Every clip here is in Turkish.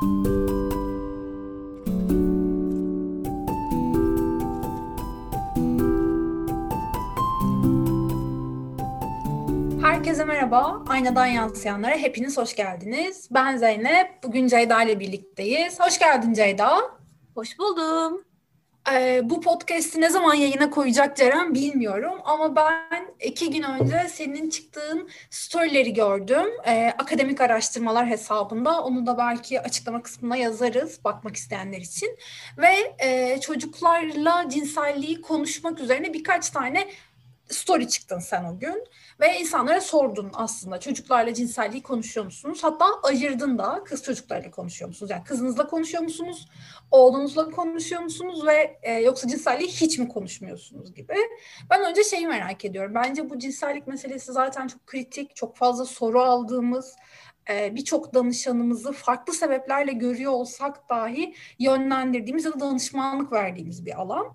Herkese merhaba. Aynadan yansıyanlara hepiniz hoş geldiniz. Ben Zeynep. Bugün Ceyda ile birlikteyiz. Hoş geldin Ceyda. Hoş buldum. Ee, bu podcast'i ne zaman yayına koyacak Ceren bilmiyorum ama ben iki gün önce senin çıktığın storyleri gördüm. Ee, akademik araştırmalar hesabında. Onu da belki açıklama kısmına yazarız bakmak isteyenler için. Ve e, çocuklarla cinselliği konuşmak üzerine birkaç tane story çıktın sen o gün ve insanlara sordun aslında çocuklarla cinselliği konuşuyor musunuz? Hatta ayırdın da kız çocuklarla konuşuyor musunuz? Yani kızınızla konuşuyor musunuz? Oğlunuzla konuşuyor musunuz? Ve e, yoksa cinselliği hiç mi konuşmuyorsunuz gibi. Ben önce şeyi merak ediyorum. Bence bu cinsellik meselesi zaten çok kritik, çok fazla soru aldığımız, e, birçok danışanımızı farklı sebeplerle görüyor olsak dahi yönlendirdiğimiz ya da danışmanlık verdiğimiz bir alan.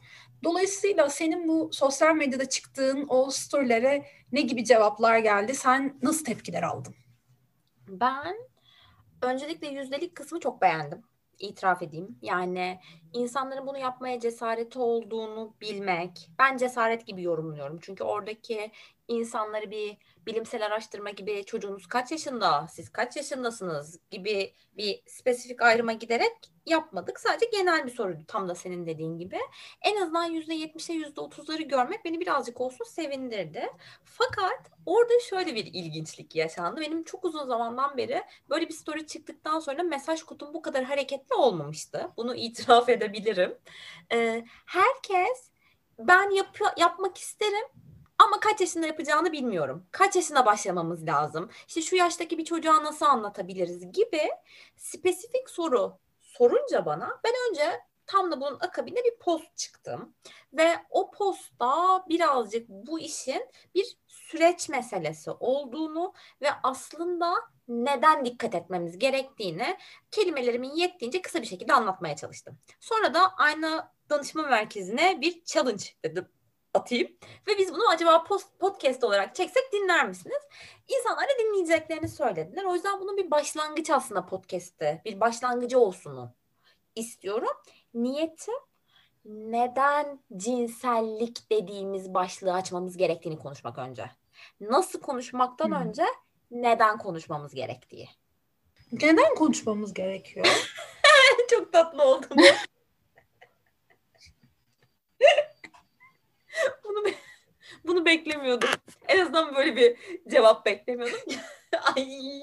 Dolayısıyla senin bu sosyal medyada çıktığın o storylere ne gibi cevaplar geldi? Sen nasıl tepkiler aldın? Ben öncelikle yüzdelik kısmı çok beğendim. İtiraf edeyim. Yani insanların bunu yapmaya cesareti olduğunu bilmek. Ben cesaret gibi yorumluyorum. Çünkü oradaki insanları bir bilimsel araştırma gibi çocuğunuz kaç yaşında, siz kaç yaşındasınız gibi bir spesifik ayrıma giderek yapmadık. Sadece genel bir soruydu tam da senin dediğin gibi. En azından %70'e %30'ları görmek beni birazcık olsun sevindirdi. Fakat orada şöyle bir ilginçlik yaşandı. Benim çok uzun zamandan beri böyle bir story çıktıktan sonra mesaj kutum bu kadar hareketli olmamıştı. Bunu itiraf edebilirim. Ee, herkes ben yap yapmak isterim ama kaç yaşında yapacağını bilmiyorum. Kaç yaşına başlamamız lazım? İşte şu yaştaki bir çocuğa nasıl anlatabiliriz gibi spesifik soru sorunca bana ben önce tam da bunun akabinde bir post çıktım. Ve o postta birazcık bu işin bir süreç meselesi olduğunu ve aslında neden dikkat etmemiz gerektiğini kelimelerimin yettiğince kısa bir şekilde anlatmaya çalıştım. Sonra da aynı danışma merkezine bir challenge dedim atayım. Ve biz bunu acaba post, podcast olarak çeksek dinler misiniz? İnsanlar da dinleyeceklerini söylediler. O yüzden bunun bir başlangıç aslında podcast'te. Bir başlangıcı olsunu istiyorum. Niyetim neden cinsellik dediğimiz başlığı açmamız gerektiğini konuşmak önce. Nasıl konuşmaktan hmm. önce neden konuşmamız gerektiği. Neden konuşmamız gerekiyor? Çok tatlı oldu bu. bunu be- bunu beklemiyordum. En azından böyle bir cevap beklemiyordum. Ay.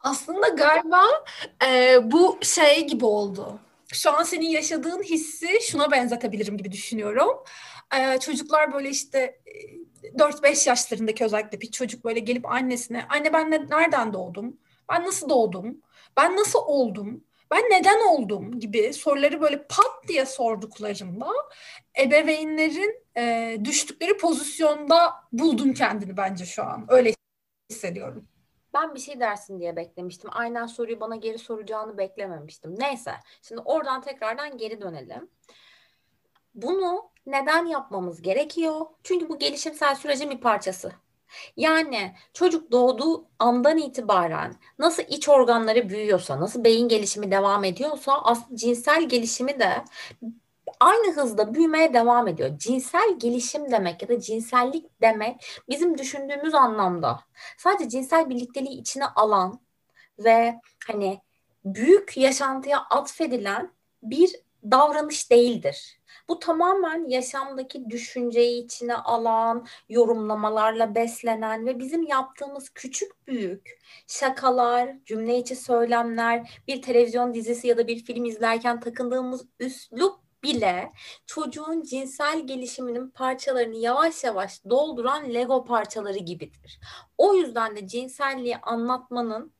Aslında galiba e, bu şey gibi oldu. Şu an senin yaşadığın hissi şuna benzetebilirim gibi düşünüyorum. E, çocuklar böyle işte 4-5 yaşlarındaki özellikle bir çocuk böyle gelip annesine anne ben ne, nereden doğdum? Ben nasıl doğdum? Ben nasıl oldum? ben neden oldum gibi soruları böyle pat diye sorduklarında ebeveynlerin e, düştükleri pozisyonda buldun kendini bence şu an. Öyle hissediyorum. Ben bir şey dersin diye beklemiştim. Aynen soruyu bana geri soracağını beklememiştim. Neyse. Şimdi oradan tekrardan geri dönelim. Bunu neden yapmamız gerekiyor? Çünkü bu gelişimsel sürecin bir parçası. Yani çocuk doğduğu andan itibaren nasıl iç organları büyüyorsa, nasıl beyin gelişimi devam ediyorsa aslında cinsel gelişimi de aynı hızda büyümeye devam ediyor. Cinsel gelişim demek ya da cinsellik demek bizim düşündüğümüz anlamda sadece cinsel birlikteliği içine alan ve hani büyük yaşantıya atfedilen bir davranış değildir. Bu tamamen yaşamdaki düşünceyi içine alan, yorumlamalarla beslenen ve bizim yaptığımız küçük büyük şakalar, cümle içi söylemler, bir televizyon dizisi ya da bir film izlerken takındığımız üslup bile çocuğun cinsel gelişiminin parçalarını yavaş yavaş dolduran Lego parçaları gibidir. O yüzden de cinselliği anlatmanın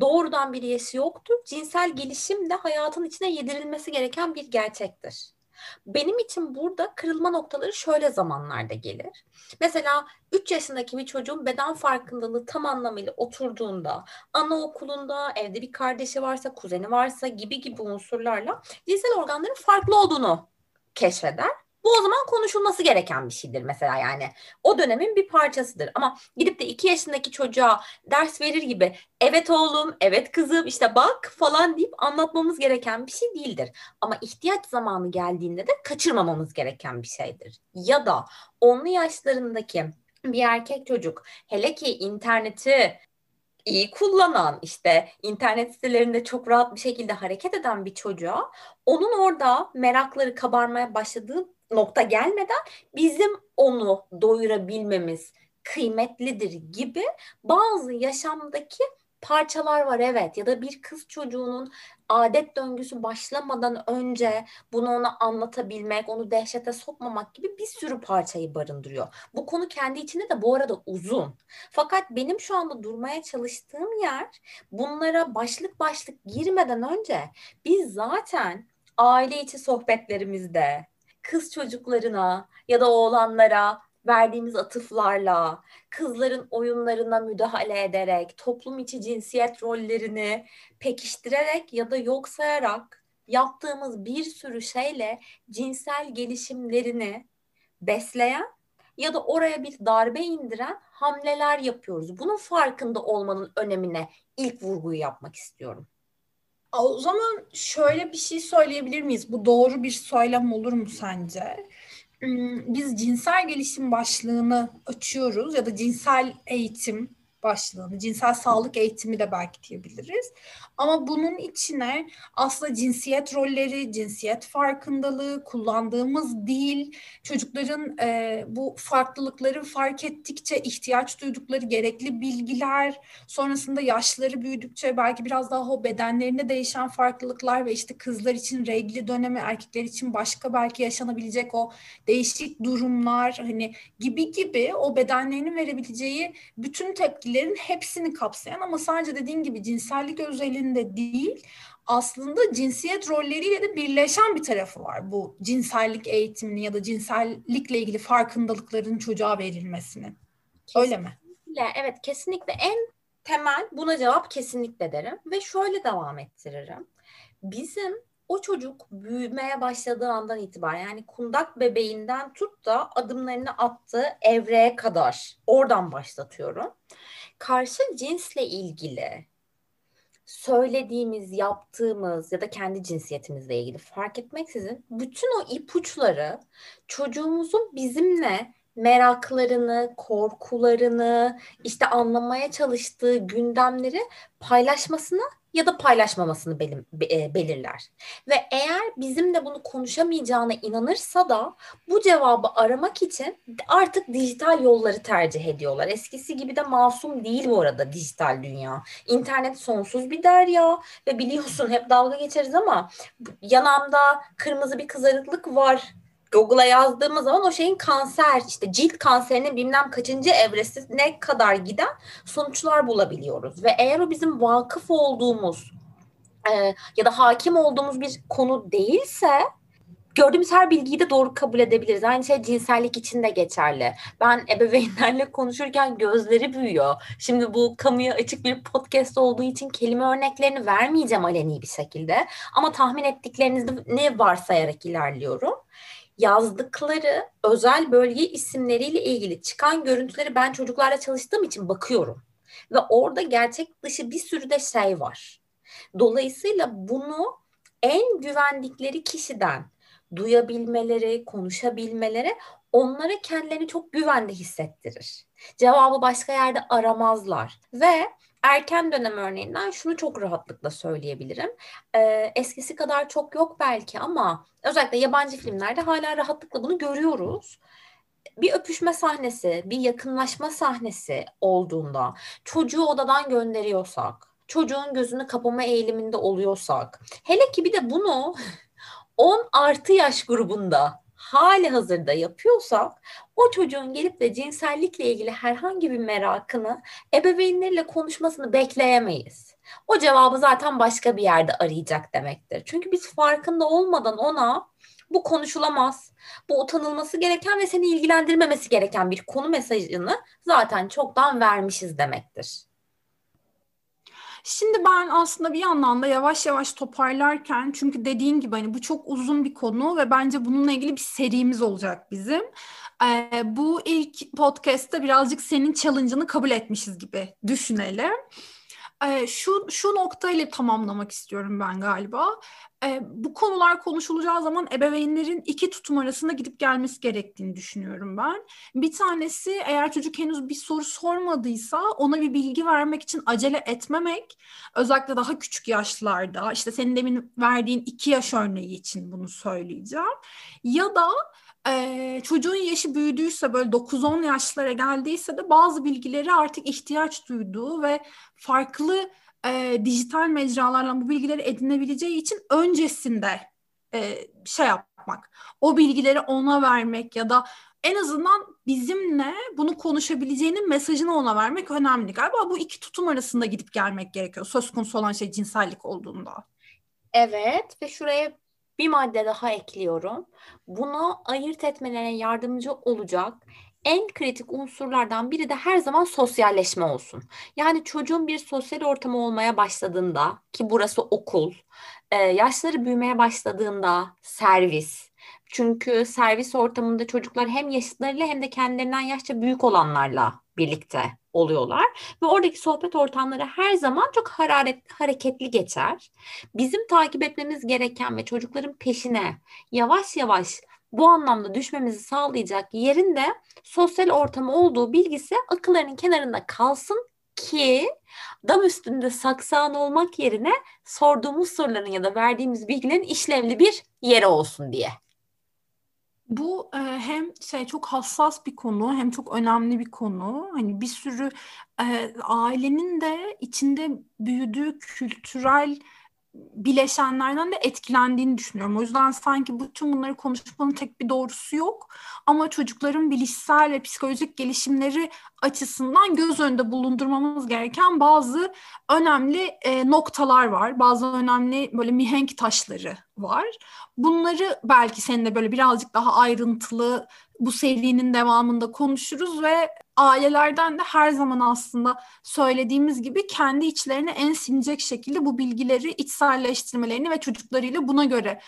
doğrudan bir yesi yoktur. Cinsel gelişim de hayatın içine yedirilmesi gereken bir gerçektir. Benim için burada kırılma noktaları şöyle zamanlarda gelir. Mesela 3 yaşındaki bir çocuğun beden farkındalığı tam anlamıyla oturduğunda, anaokulunda, evde bir kardeşi varsa, kuzeni varsa gibi gibi unsurlarla cinsel organların farklı olduğunu keşfeder Bu o zaman konuşulması gereken bir şeydir mesela yani. O dönemin bir parçasıdır. Ama gidip de iki yaşındaki çocuğa ders verir gibi evet oğlum, evet kızım işte bak falan deyip anlatmamız gereken bir şey değildir. Ama ihtiyaç zamanı geldiğinde de kaçırmamamız gereken bir şeydir. Ya da onlu yaşlarındaki bir erkek çocuk hele ki interneti iyi kullanan işte internet sitelerinde çok rahat bir şekilde hareket eden bir çocuğa onun orada merakları kabarmaya başladığı nokta gelmeden bizim onu doyurabilmemiz kıymetlidir gibi bazı yaşamdaki parçalar var evet ya da bir kız çocuğunun adet döngüsü başlamadan önce bunu ona anlatabilmek, onu dehşete sokmamak gibi bir sürü parçayı barındırıyor. Bu konu kendi içinde de bu arada uzun. Fakat benim şu anda durmaya çalıştığım yer bunlara başlık başlık girmeden önce biz zaten aile içi sohbetlerimizde kız çocuklarına ya da oğlanlara verdiğimiz atıflarla, kızların oyunlarına müdahale ederek, toplum içi cinsiyet rollerini pekiştirerek ya da yok sayarak yaptığımız bir sürü şeyle cinsel gelişimlerini besleyen ya da oraya bir darbe indiren hamleler yapıyoruz. Bunun farkında olmanın önemine ilk vurguyu yapmak istiyorum. O zaman şöyle bir şey söyleyebilir miyiz? Bu doğru bir söylem olur mu sence? Hmm, biz cinsel gelişim başlığını açıyoruz ya da cinsel eğitim başlığını, cinsel sağlık eğitimi de belki diyebiliriz. Ama bunun içine aslında cinsiyet rolleri, cinsiyet farkındalığı, kullandığımız dil, çocukların e, bu farklılıkları fark ettikçe ihtiyaç duydukları gerekli bilgiler, sonrasında yaşları büyüdükçe belki biraz daha o bedenlerinde değişen farklılıklar ve işte kızlar için regli dönemi, erkekler için başka belki yaşanabilecek o değişik durumlar hani gibi gibi o bedenlerinin verebileceği bütün tepkilerin hepsini kapsayan ama sadece dediğin gibi cinsellik özelinde değil aslında cinsiyet rolleriyle de birleşen bir tarafı var bu cinsellik eğitimini ya da cinsellikle ilgili farkındalıkların çocuğa verilmesinin. Kesinlikle, Öyle mi? Evet kesinlikle en temel buna cevap kesinlikle derim ve şöyle devam ettiririm. Bizim o çocuk büyümeye başladığı andan itibaren yani kundak bebeğinden tut da adımlarını attığı evreye kadar oradan başlatıyorum. Karşı cinsle ilgili söylediğimiz, yaptığımız ya da kendi cinsiyetimizle ilgili fark etmeksizin bütün o ipuçları çocuğumuzun bizimle meraklarını, korkularını, işte anlamaya çalıştığı gündemleri paylaşmasını ya da paylaşmamasını e, belirler. Ve eğer bizim de bunu konuşamayacağına inanırsa da bu cevabı aramak için artık dijital yolları tercih ediyorlar. Eskisi gibi de masum değil bu arada dijital dünya. İnternet sonsuz bir derya ve biliyorsun hep dalga geçeriz ama yanamda kırmızı bir kızarıklık var Google'a yazdığımız zaman o şeyin kanser işte cilt kanserinin bilmem kaçıncı evresi ne kadar giden sonuçlar bulabiliyoruz. Ve eğer o bizim vakıf olduğumuz e, ya da hakim olduğumuz bir konu değilse gördüğümüz her bilgiyi de doğru kabul edebiliriz. Aynı şey cinsellik için de geçerli. Ben ebeveynlerle konuşurken gözleri büyüyor. Şimdi bu kamuya açık bir podcast olduğu için kelime örneklerini vermeyeceğim aleni bir şekilde. Ama tahmin ettiklerinizi ne varsayarak ilerliyorum yazdıkları özel bölge isimleriyle ilgili çıkan görüntüleri ben çocuklarla çalıştığım için bakıyorum. Ve orada gerçek dışı bir sürü de şey var. Dolayısıyla bunu en güvendikleri kişiden duyabilmeleri, konuşabilmeleri onlara kendilerini çok güvende hissettirir. Cevabı başka yerde aramazlar ve erken dönem örneğinden şunu çok rahatlıkla söyleyebilirim. Ee, eskisi kadar çok yok belki ama özellikle yabancı filmlerde hala rahatlıkla bunu görüyoruz bir öpüşme sahnesi, bir yakınlaşma sahnesi olduğunda çocuğu odadan gönderiyorsak, çocuğun gözünü kapama eğiliminde oluyorsak, hele ki bir de bunu 10 artı yaş grubunda hali hazırda yapıyorsak o çocuğun gelip de cinsellikle ilgili herhangi bir merakını ebeveynleriyle konuşmasını bekleyemeyiz. O cevabı zaten başka bir yerde arayacak demektir. Çünkü biz farkında olmadan ona bu konuşulamaz, bu utanılması gereken ve seni ilgilendirmemesi gereken bir konu mesajını zaten çoktan vermişiz demektir. Şimdi ben aslında bir yandan da yavaş yavaş toparlarken çünkü dediğin gibi hani bu çok uzun bir konu ve bence bununla ilgili bir serimiz olacak bizim. Ee, bu ilk podcast'ta birazcık senin challenge'ını kabul etmişiz gibi düşünelim. Ee, şu şu noktayla tamamlamak istiyorum ben galiba. Ee, bu konular konuşulacağı zaman ebeveynlerin iki tutum arasında gidip gelmesi gerektiğini düşünüyorum ben. Bir tanesi eğer çocuk henüz bir soru sormadıysa ona bir bilgi vermek için acele etmemek. Özellikle daha küçük yaşlarda işte senin demin verdiğin iki yaş örneği için bunu söyleyeceğim. Ya da ee, çocuğun yaşı büyüdüyse böyle 9-10 yaşlara geldiyse de bazı bilgileri artık ihtiyaç duyduğu ve farklı e, dijital mecralarla bu bilgileri edinebileceği için öncesinde e, şey yapmak, o bilgileri ona vermek ya da en azından bizimle bunu konuşabileceğinin mesajını ona vermek önemli. Galiba bu iki tutum arasında gidip gelmek gerekiyor. Söz konusu olan şey cinsellik olduğunda. Evet ve şuraya bir madde daha ekliyorum. Bunu ayırt etmelerine yardımcı olacak en kritik unsurlardan biri de her zaman sosyalleşme olsun. Yani çocuğun bir sosyal ortamı olmaya başladığında ki burası okul, e, yaşları büyümeye başladığında servis. Çünkü servis ortamında çocuklar hem yaşlarıyla hem de kendilerinden yaşça büyük olanlarla birlikte oluyorlar ve oradaki sohbet ortamları her zaman çok hararet, hareketli geçer. Bizim takip etmemiz gereken ve çocukların peşine yavaş yavaş bu anlamda düşmemizi sağlayacak yerin de sosyal ortamı olduğu bilgisi akıllarının kenarında kalsın ki dam üstünde saksan olmak yerine sorduğumuz soruların ya da verdiğimiz bilgilerin işlevli bir yeri olsun diye. Bu e, hem şey çok hassas bir konu hem çok önemli bir konu. Hani bir sürü e, ailenin de içinde büyüdüğü kültürel bileşenlerden de etkilendiğini düşünüyorum. O yüzden sanki bütün bunları konuşmanın tek bir doğrusu yok. Ama çocukların bilişsel ve psikolojik gelişimleri açısından göz önünde bulundurmamız gereken bazı önemli e, noktalar var. Bazı önemli böyle mihenk taşları var. Bunları belki seninle böyle birazcık daha ayrıntılı bu serinin devamında konuşuruz ve ailelerden de her zaman aslında söylediğimiz gibi kendi içlerine en sinecek şekilde bu bilgileri içselleştirmelerini ve çocuklarıyla buna göre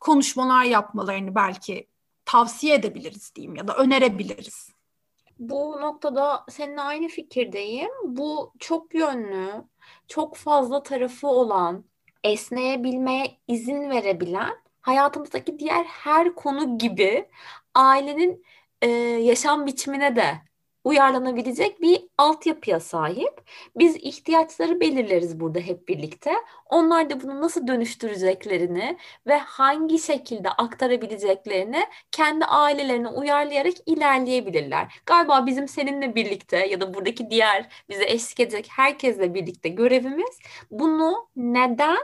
konuşmalar yapmalarını belki tavsiye edebiliriz diyeyim ya da önerebiliriz. Bu noktada seninle aynı fikirdeyim. Bu çok yönlü, çok fazla tarafı olan, esneyebilmeye izin verebilen, hayatımızdaki diğer her konu gibi ailenin e, yaşam biçimine de uyarlanabilecek bir altyapıya sahip. Biz ihtiyaçları belirleriz burada hep birlikte. Onlar da bunu nasıl dönüştüreceklerini ve hangi şekilde aktarabileceklerini kendi ailelerine uyarlayarak ilerleyebilirler. Galiba bizim seninle birlikte ya da buradaki diğer bize eşlik edecek herkesle birlikte görevimiz bunu neden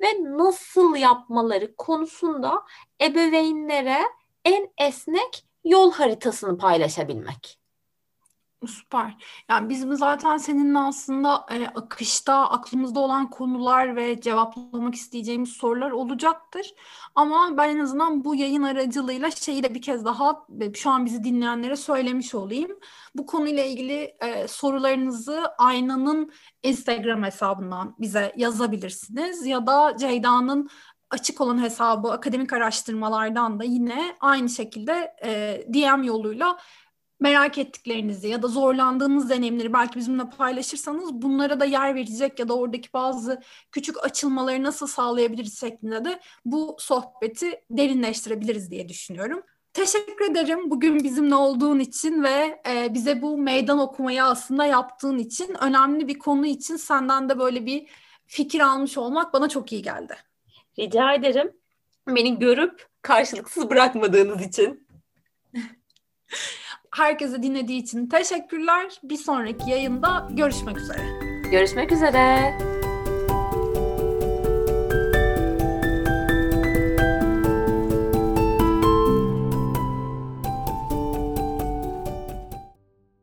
ve nasıl yapmaları konusunda ebeveynlere en esnek yol haritasını paylaşabilmek. Süper. Yani bizim zaten seninle aslında e, akışta aklımızda olan konular ve cevaplamak isteyeceğimiz sorular olacaktır. Ama ben en azından bu yayın aracılığıyla şeyi de bir kez daha e, şu an bizi dinleyenlere söylemiş olayım. Bu konuyla ilgili e, sorularınızı Aynanın Instagram hesabından bize yazabilirsiniz ya da Ceyda'nın açık olan hesabı akademik araştırmalardan da yine aynı şekilde e, DM yoluyla merak ettiklerinizi ya da zorlandığınız deneyimleri belki bizimle paylaşırsanız bunlara da yer verecek ya da oradaki bazı küçük açılmaları nasıl sağlayabiliriz şeklinde de bu sohbeti derinleştirebiliriz diye düşünüyorum. Teşekkür ederim bugün bizimle olduğun için ve e, bize bu meydan okumayı aslında yaptığın için önemli bir konu için senden de böyle bir fikir almış olmak bana çok iyi geldi. Rica ederim. Beni görüp karşılıksız bırakmadığınız için. Herkese dinlediği için teşekkürler. Bir sonraki yayında görüşmek üzere. Görüşmek üzere.